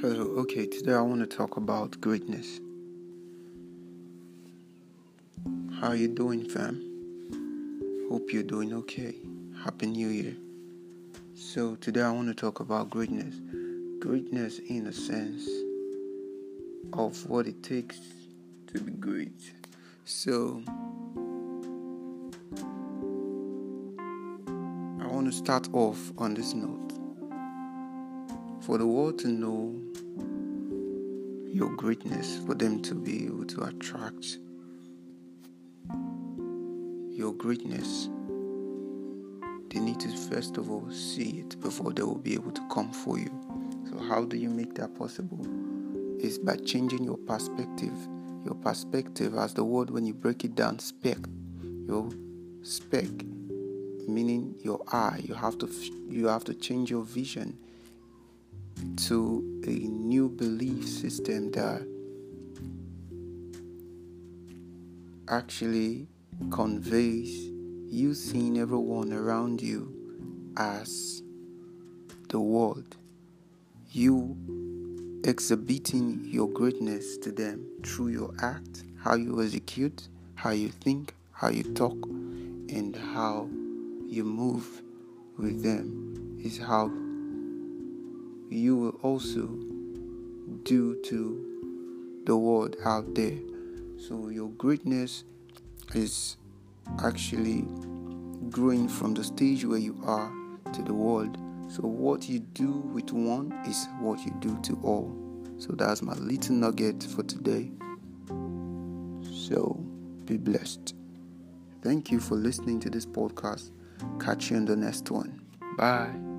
Hello, okay, today I want to talk about greatness. How you doing, fam? Hope you're doing okay. Happy New Year. So, today I want to talk about greatness. Greatness in a sense of what it takes to be great. So, I want to start off on this note. For the world to know your greatness, for them to be able to attract your greatness, they need to first of all see it before they will be able to come for you. So, how do you make that possible? Is by changing your perspective. Your perspective, as the word when you break it down, spec. Your spec, meaning your eye. You have to you have to change your vision to a new belief system that actually conveys you seeing everyone around you as the world. You exhibiting your greatness to them through your act, how you execute, how you think, how you talk, and how you move with them is how you will also do to the world out there. So your greatness is actually growing from the stage where you are to the world. So what you do with one is what you do to all. So that's my little nugget for today. So be blessed. Thank you for listening to this podcast. Catch you in the next one. Bye.